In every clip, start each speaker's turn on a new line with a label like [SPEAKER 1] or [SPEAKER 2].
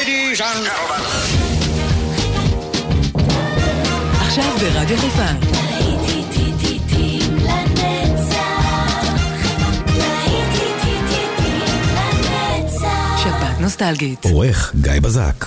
[SPEAKER 1] Ladies and
[SPEAKER 2] עכשיו ברדיו חיפה. שבת נוסטלגית.
[SPEAKER 3] עורך גיא בזק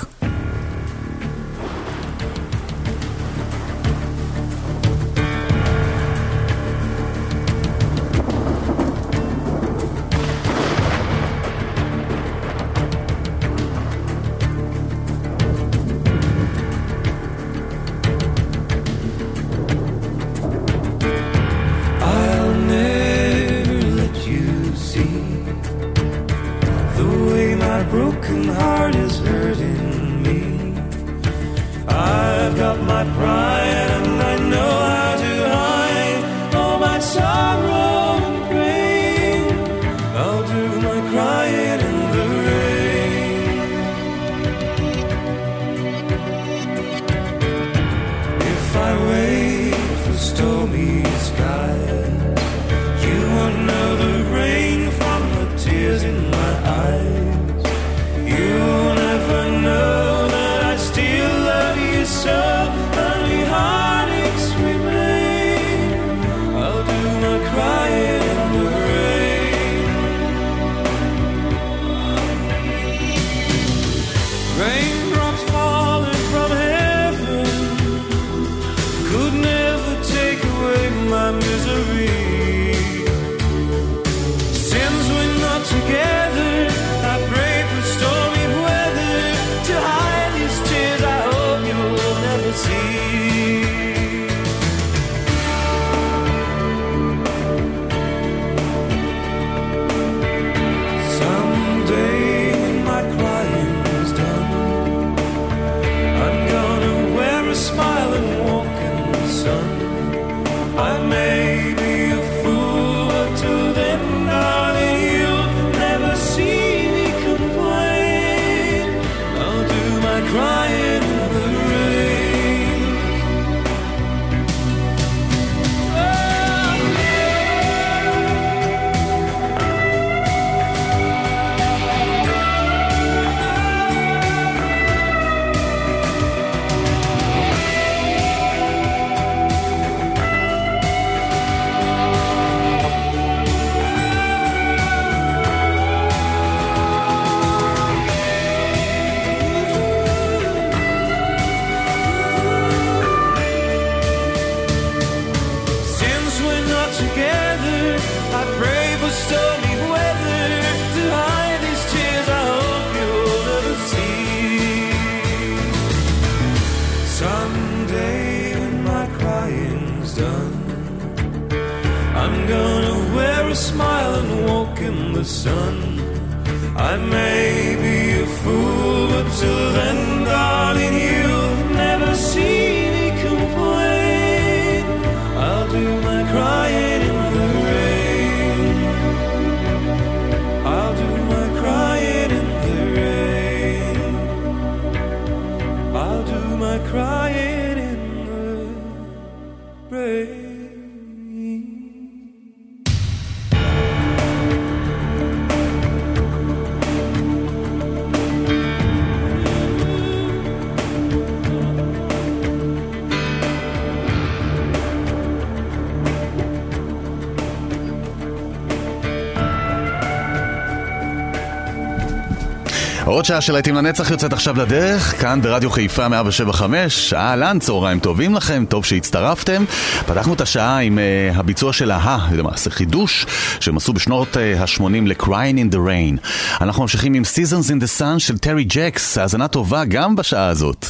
[SPEAKER 4] עוד שעה של להיטים לנצח יוצאת עכשיו לדרך, כאן ברדיו חיפה 175, אהלן, צהריים טובים לכם, טוב שהצטרפתם. פתחנו את השעה עם uh, הביצוע של ההה, למעשה חידוש שהם עשו בשנות uh, ה-80 ל-Crying in the Rain. אנחנו ממשיכים עם Seasons in the Sun של טרי ג'קס, האזנה טובה גם בשעה הזאת.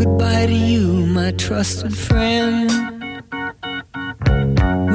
[SPEAKER 5] Goodbye to you, my trusted friend.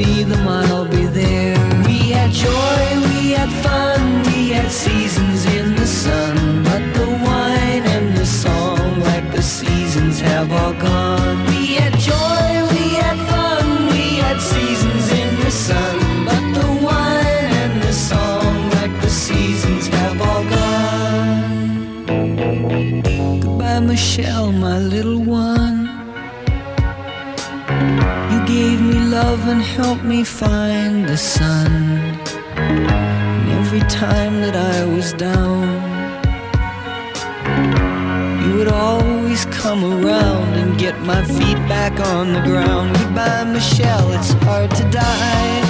[SPEAKER 5] see them, I'll be there. We had joy, we had fun, we had seasons in the sun. But the wine and the song, like the seasons, have all gone. We had joy, we had fun, we had seasons in the sun. But the wine and the song, like the seasons, have all gone. Goodbye, Michelle, my little one. Love and helped me find the sun. And every time that I was down, you would always come around and get my feet back on the ground. Goodbye, Michelle, it's hard to die.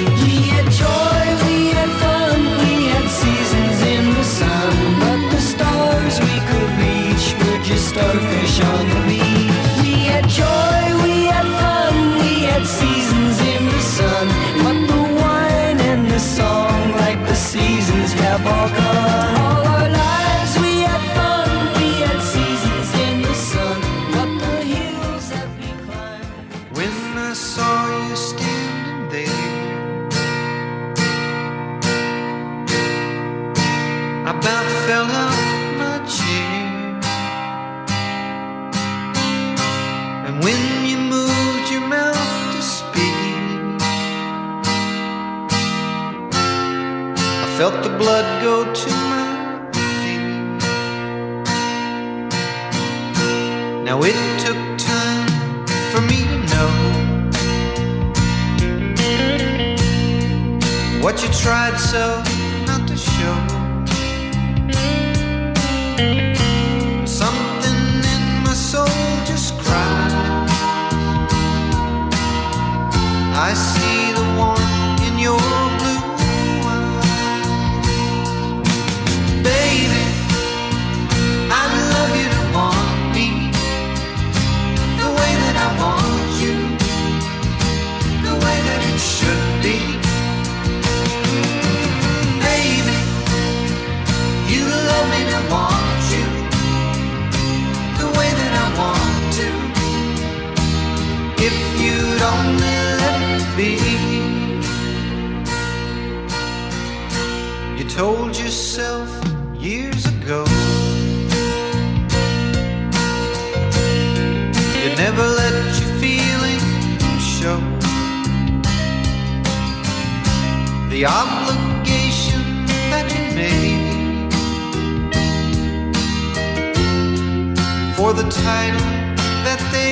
[SPEAKER 6] For the title that they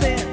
[SPEAKER 7] medicine.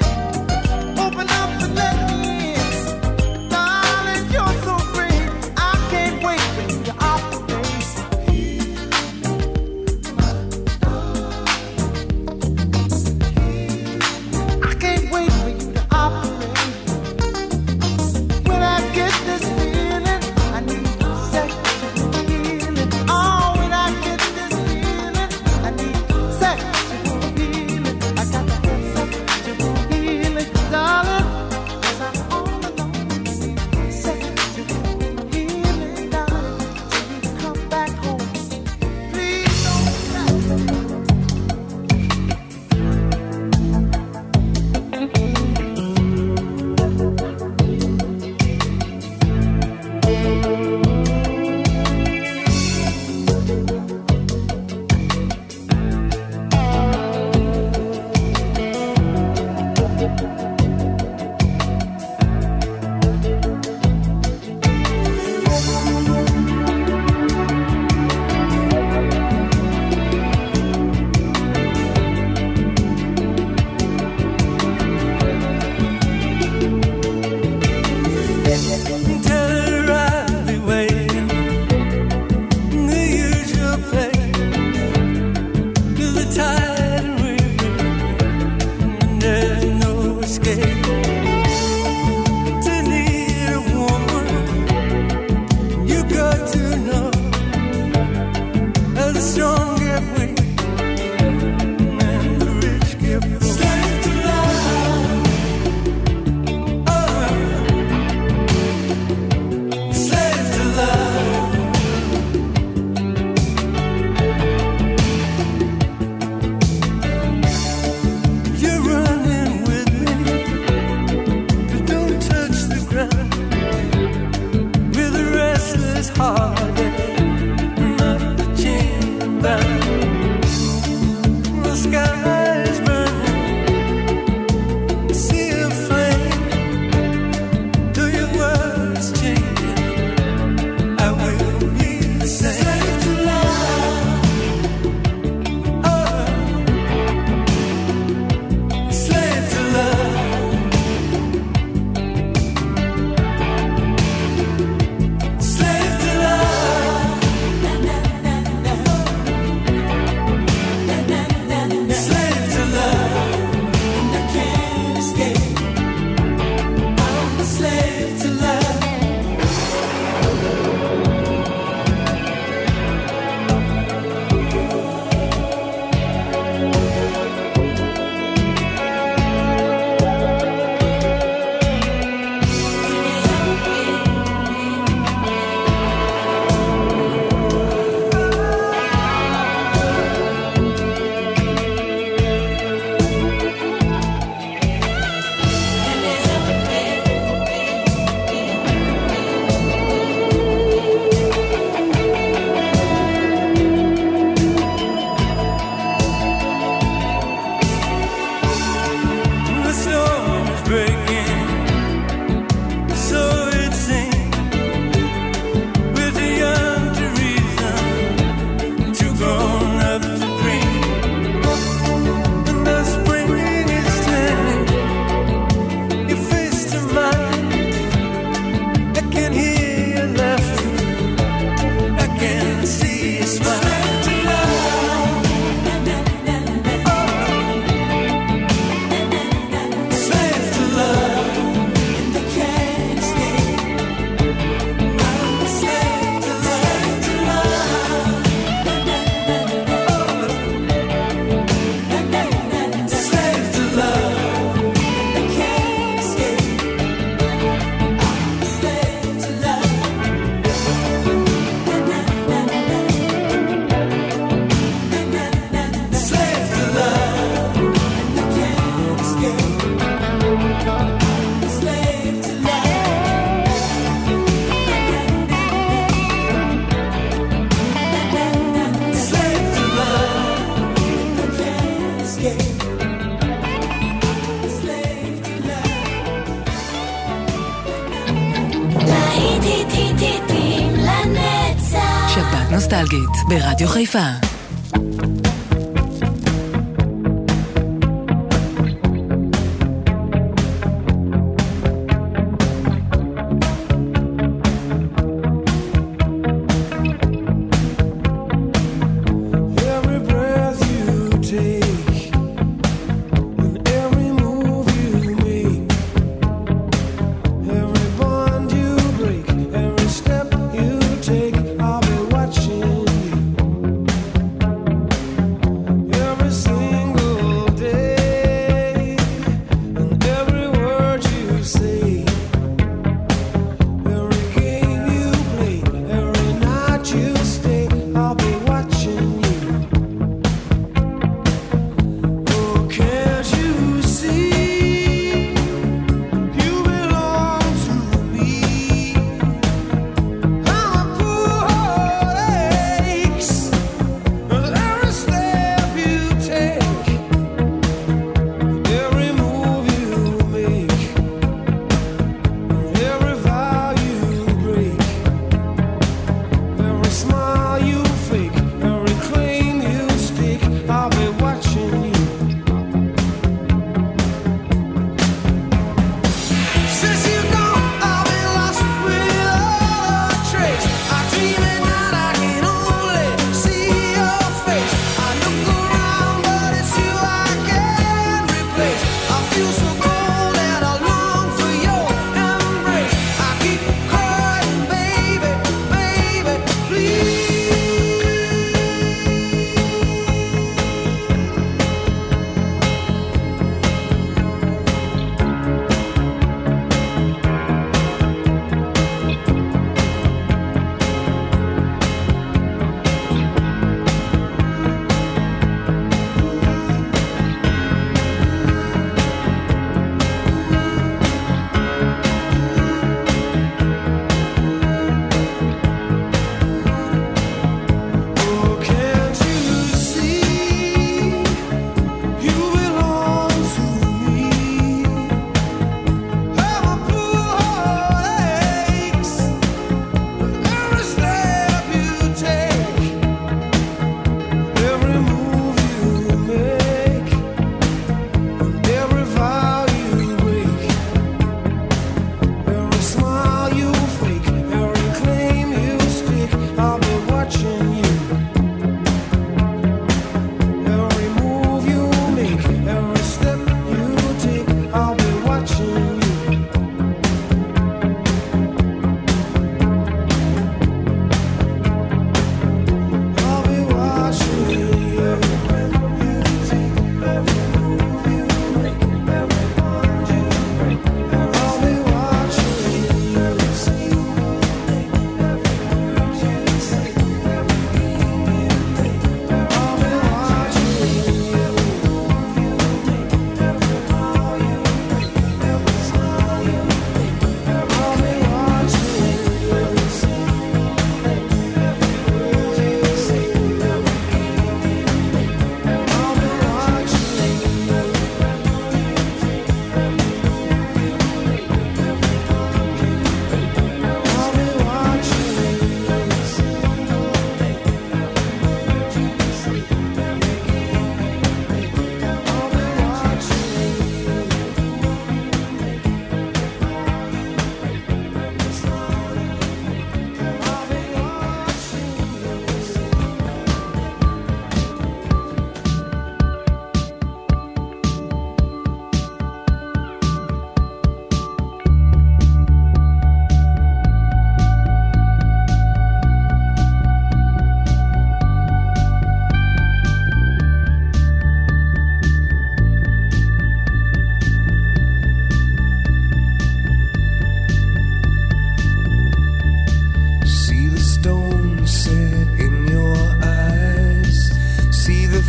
[SPEAKER 2] ברדיו חיפה.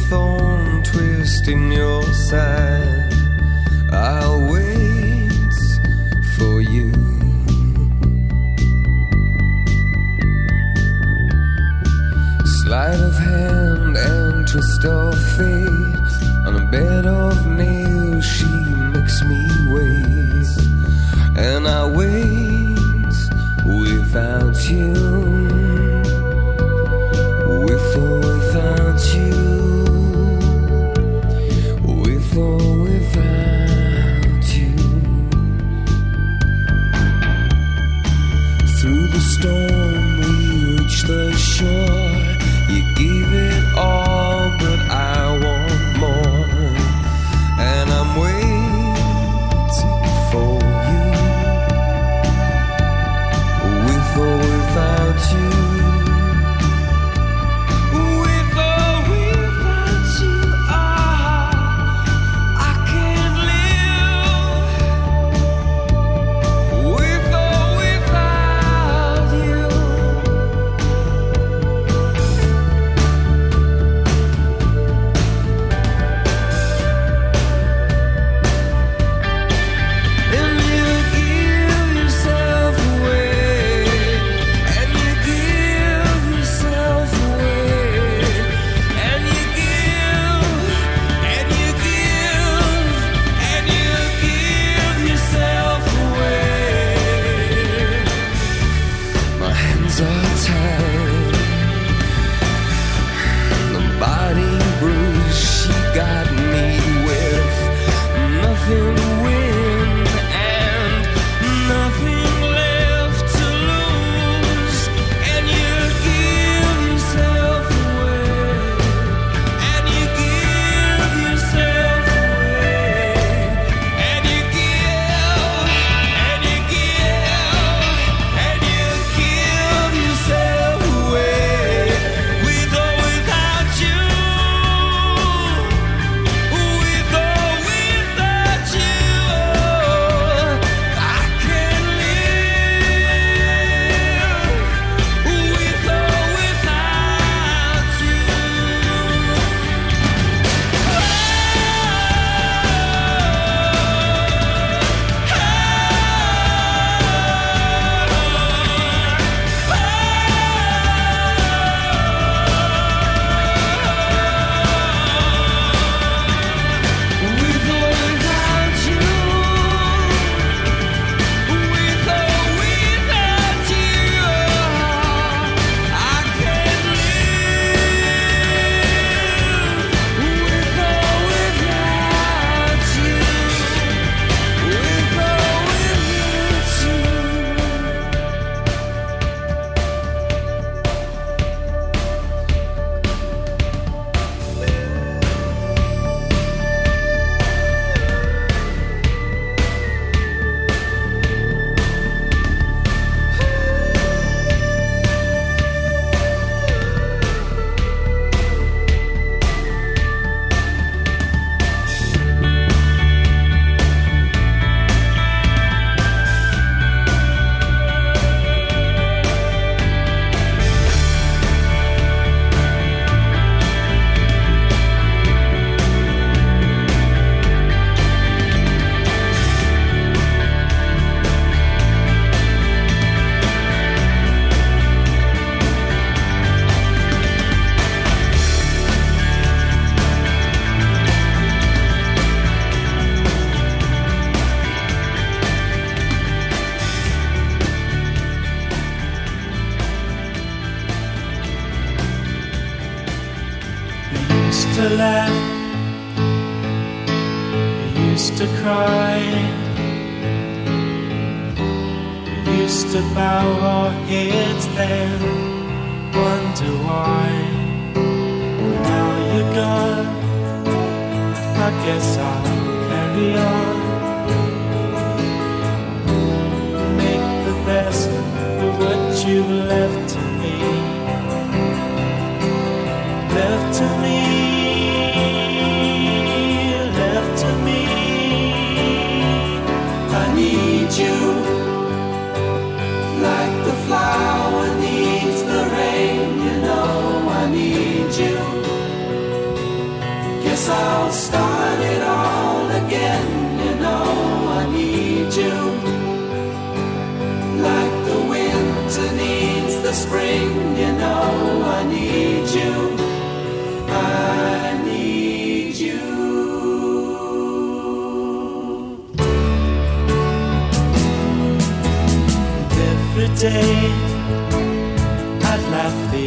[SPEAKER 6] Thorn twist in your side.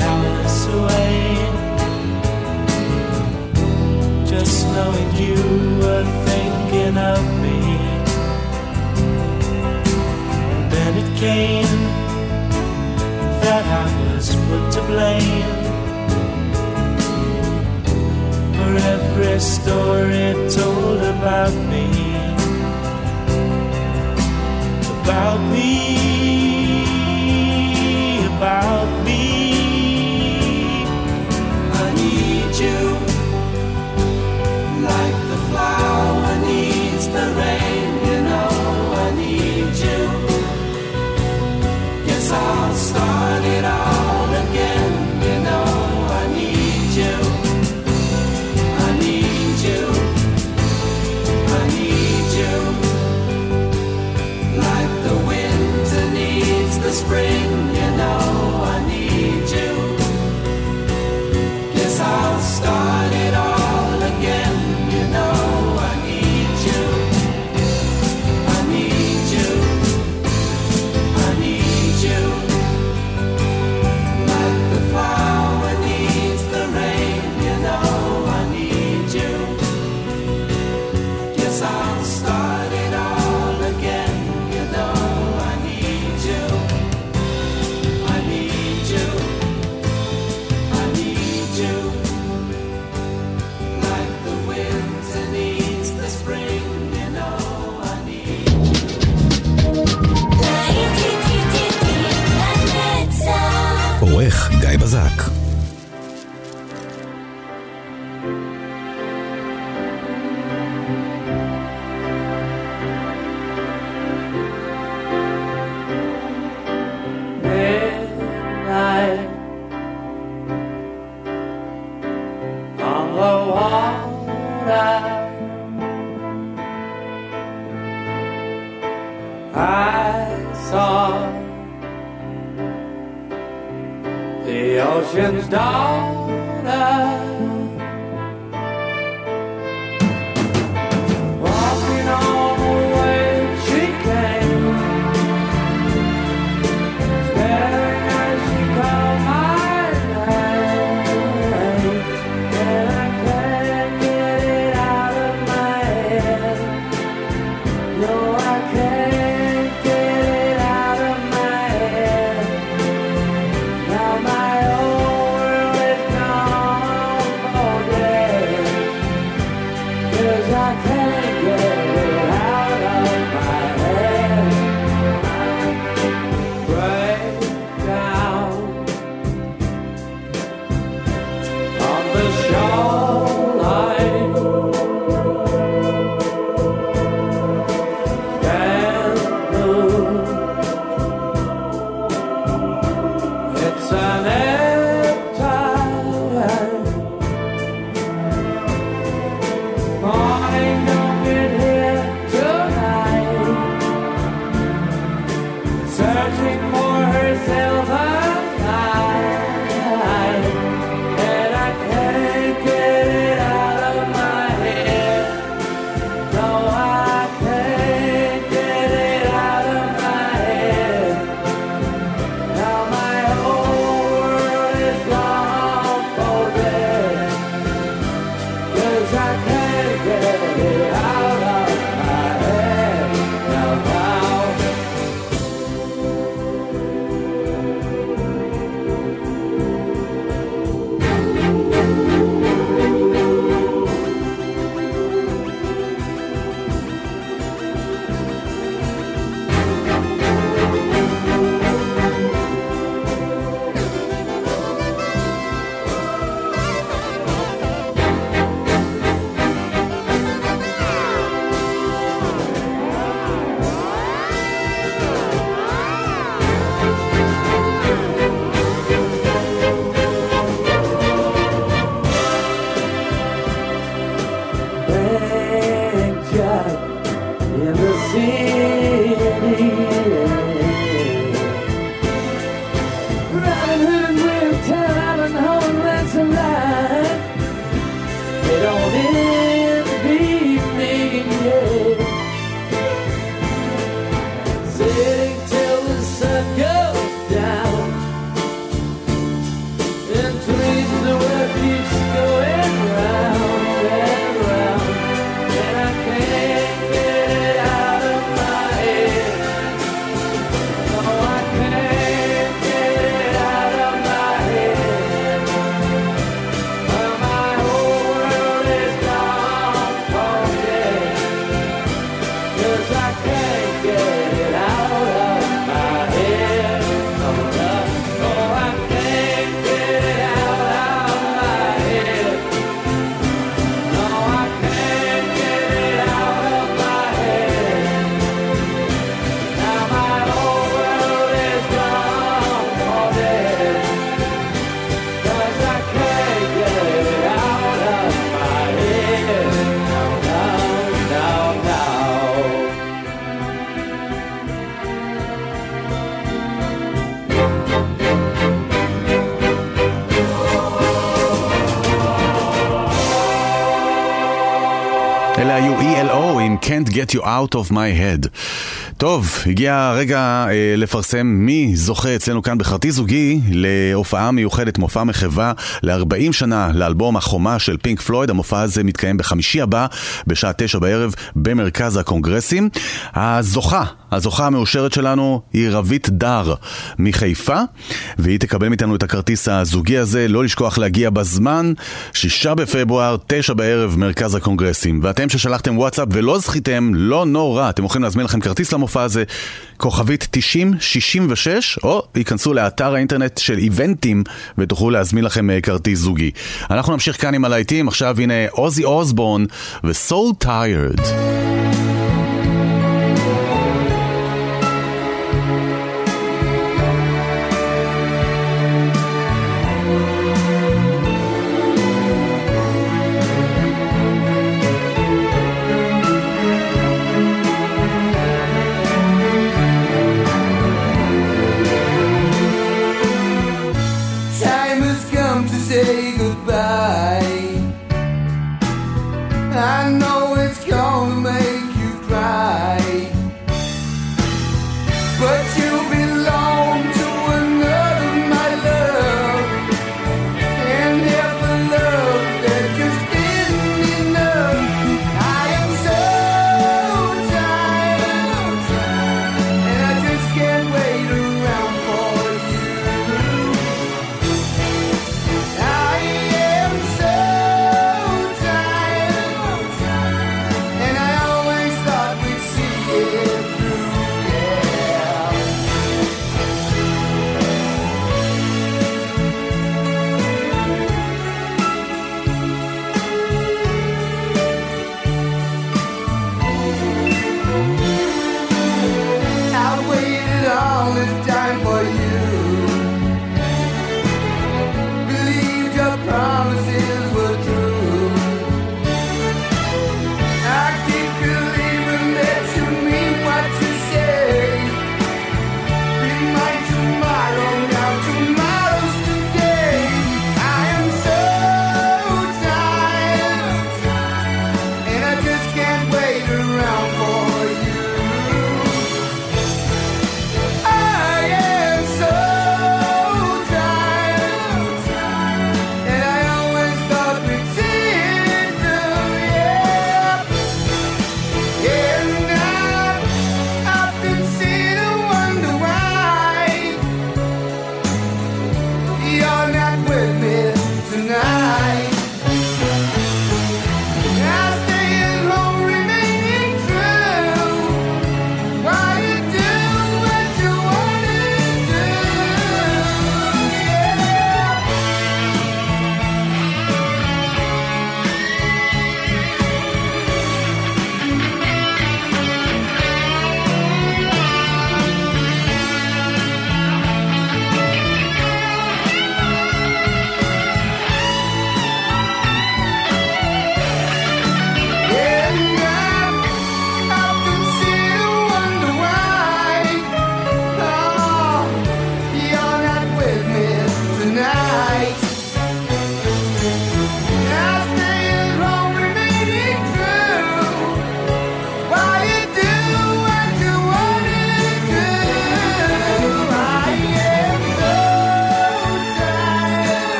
[SPEAKER 6] hours away. Just knowing you were thinking of me. And then it came that I was put to blame for every story told about me. About me. About Get
[SPEAKER 4] You Out of My Head. טוב, הגיע הרגע אה, לפרסם מי זוכה אצלנו כאן בכרטיס זוגי להופעה מיוחדת, מופע מחווה ל-40 שנה לאלבום החומה של פינק פלויד. המופע הזה מתקיים בחמישי הבא, בשעה תשע בערב, במרכז הקונגרסים. הזוכה, הזוכה המאושרת שלנו היא רבית דר מחיפה, והיא תקבל מאיתנו את הכרטיס הזוגי הזה. לא לשכוח להגיע בזמן, שישה בפברואר, תשע בערב, מרכז הקונגרסים. ואתם ששלחתם וואטסאפ ולא זכיתם, לא נורא, אתם יכולים להזמין לכם כרטיס למופע הזה, כוכבית 9066, או ייכנסו לאתר האינטרנט של איבנטים ותוכלו להזמין לכם אה, כרטיס זוגי. אנחנו נמשיך כאן עם הלהיטים, עכשיו הנה עוזי אוסבורן ו-So Tired.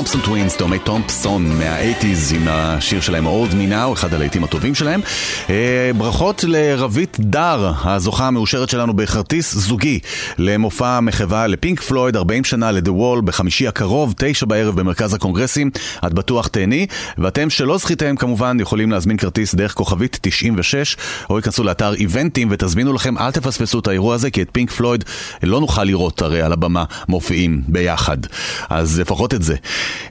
[SPEAKER 8] תומפסון טווינס, דומי תומפסון מה-80's עם השיר שלהם Old Me אחד הלהיטים הטובים שלהם. אה, ברכות לרבית דר, הזוכה המאושרת שלנו בכרטיס זוגי למופע מחווה לפינק פלויד, 40 שנה ל-The Wall בחמישי הקרוב, תשע בערב במרכז הקונגרסים. את בטוח תהני, ואתם שלא זכיתם כמובן יכולים להזמין כרטיס דרך כוכבית 96, או ייכנסו לאתר איבנטים ותזמינו לכם, אל תפספסו את האירוע הזה, כי את פינק פלויד לא נוכל לראות הרי על הבמה מופיעים ביחד. אז לפחות את זה.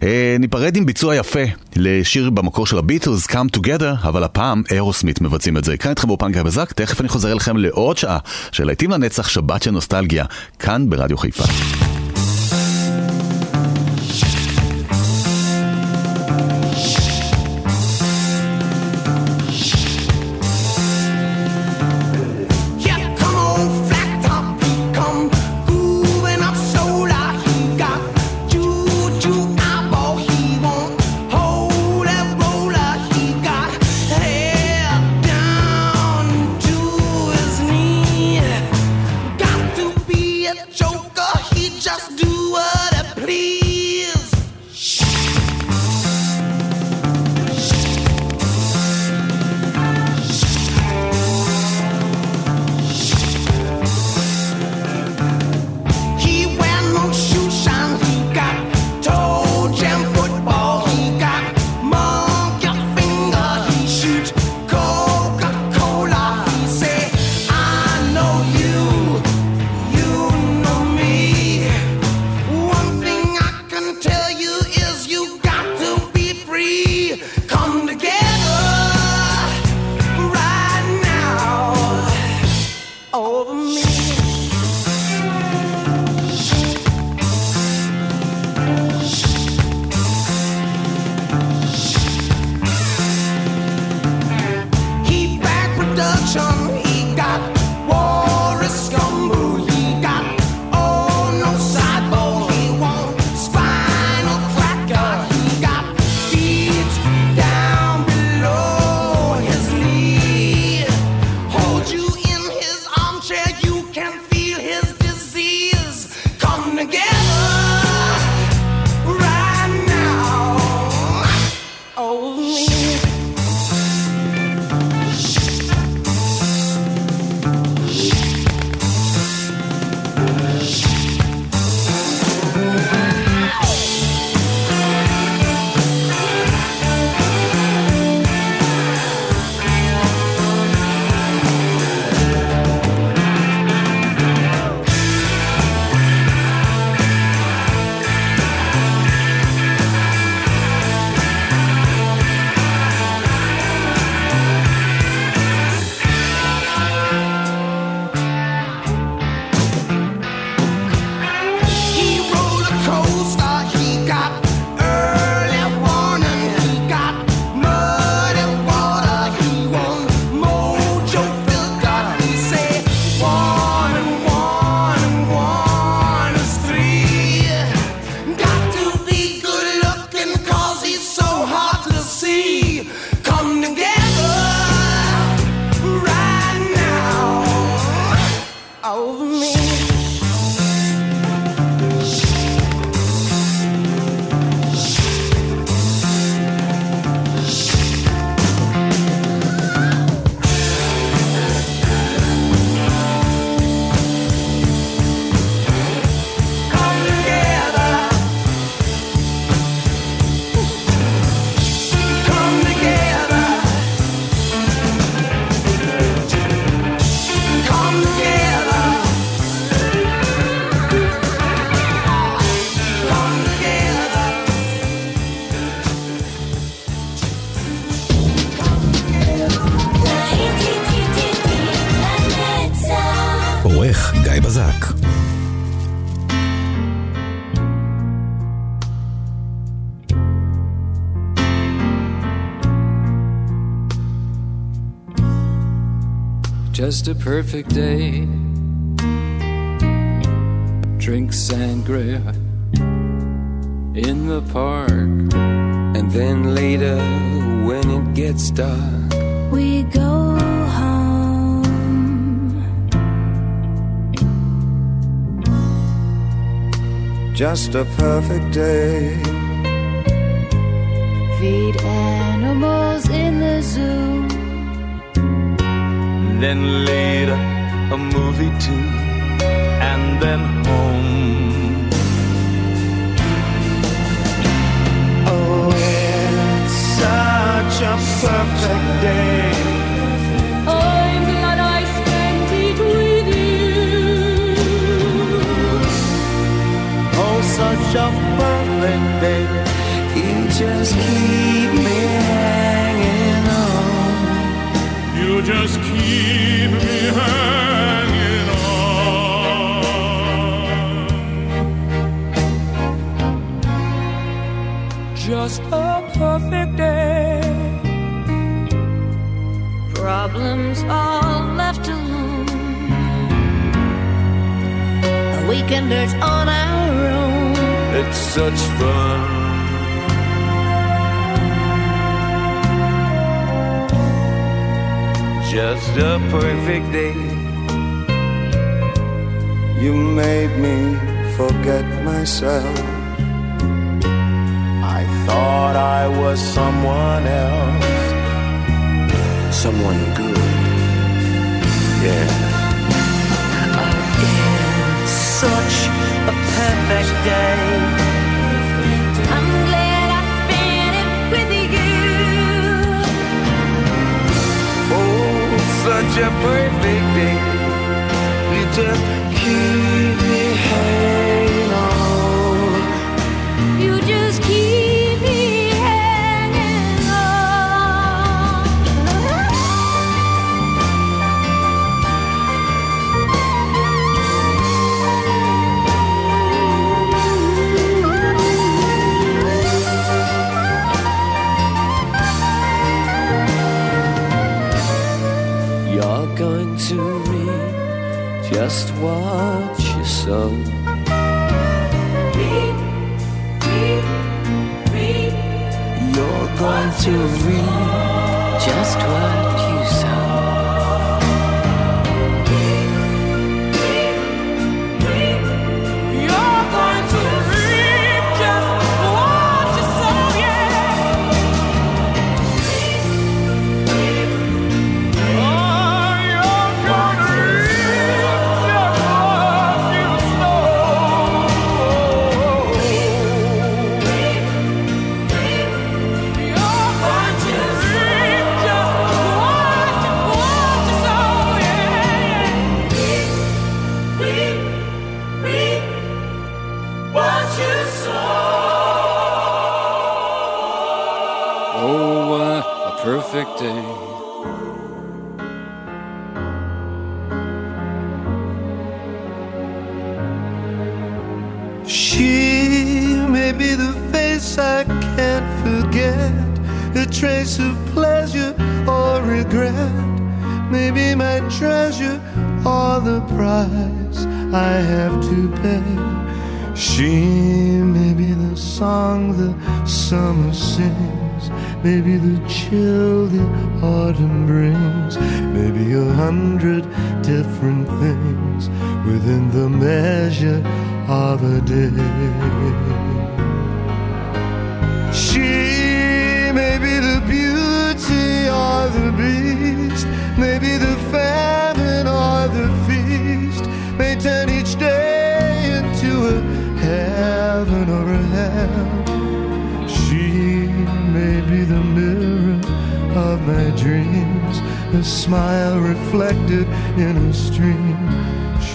[SPEAKER 8] אה, ניפרד עם ביצוע יפה לשיר במקור של הביטלס, Come Together, אבל הפעם אירוסמית מבצעים את זה. כאן איתכם באופן גיא בזק, תכף אני חוזר אליכם לעוד שעה של להיטים לנצח, שבת של נוסטלגיה, כאן ברדיו חיפה.
[SPEAKER 9] Just
[SPEAKER 10] a perfect day. Drink sangria in the park.
[SPEAKER 2] And then later, when it gets dark,
[SPEAKER 11] we go
[SPEAKER 1] Just a perfect day.
[SPEAKER 11] Feed animals in the zoo.
[SPEAKER 10] Then later, a movie too. And then home.
[SPEAKER 1] Oh, it's such a perfect day. Such a perfect day.
[SPEAKER 2] you just keep me hanging on.
[SPEAKER 10] You just keep me hanging on.
[SPEAKER 12] Just a perfect day.
[SPEAKER 11] Problems all left alone. Weekenders on our own.
[SPEAKER 10] It's such fun.
[SPEAKER 2] Just a perfect day.
[SPEAKER 1] You made me forget myself. I thought I was someone else.
[SPEAKER 2] Someone good. Yeah.
[SPEAKER 12] It's such a perfect day.
[SPEAKER 2] Such a perfect day. You just keep
[SPEAKER 11] just
[SPEAKER 2] what you sow. You're going to reap just what
[SPEAKER 1] She may be the face I can't forget, a trace of pleasure or regret. Maybe my treasure or the price I have to pay. She may be the song the summer sings, maybe the chill the autumn brings, maybe a hundred different things within the measure of a day. She may be the beauty or the beast, maybe the famine or the feast, may turn each day into a heaven or a hell. She may be the mirror of my dreams, a smile reflected in a stream.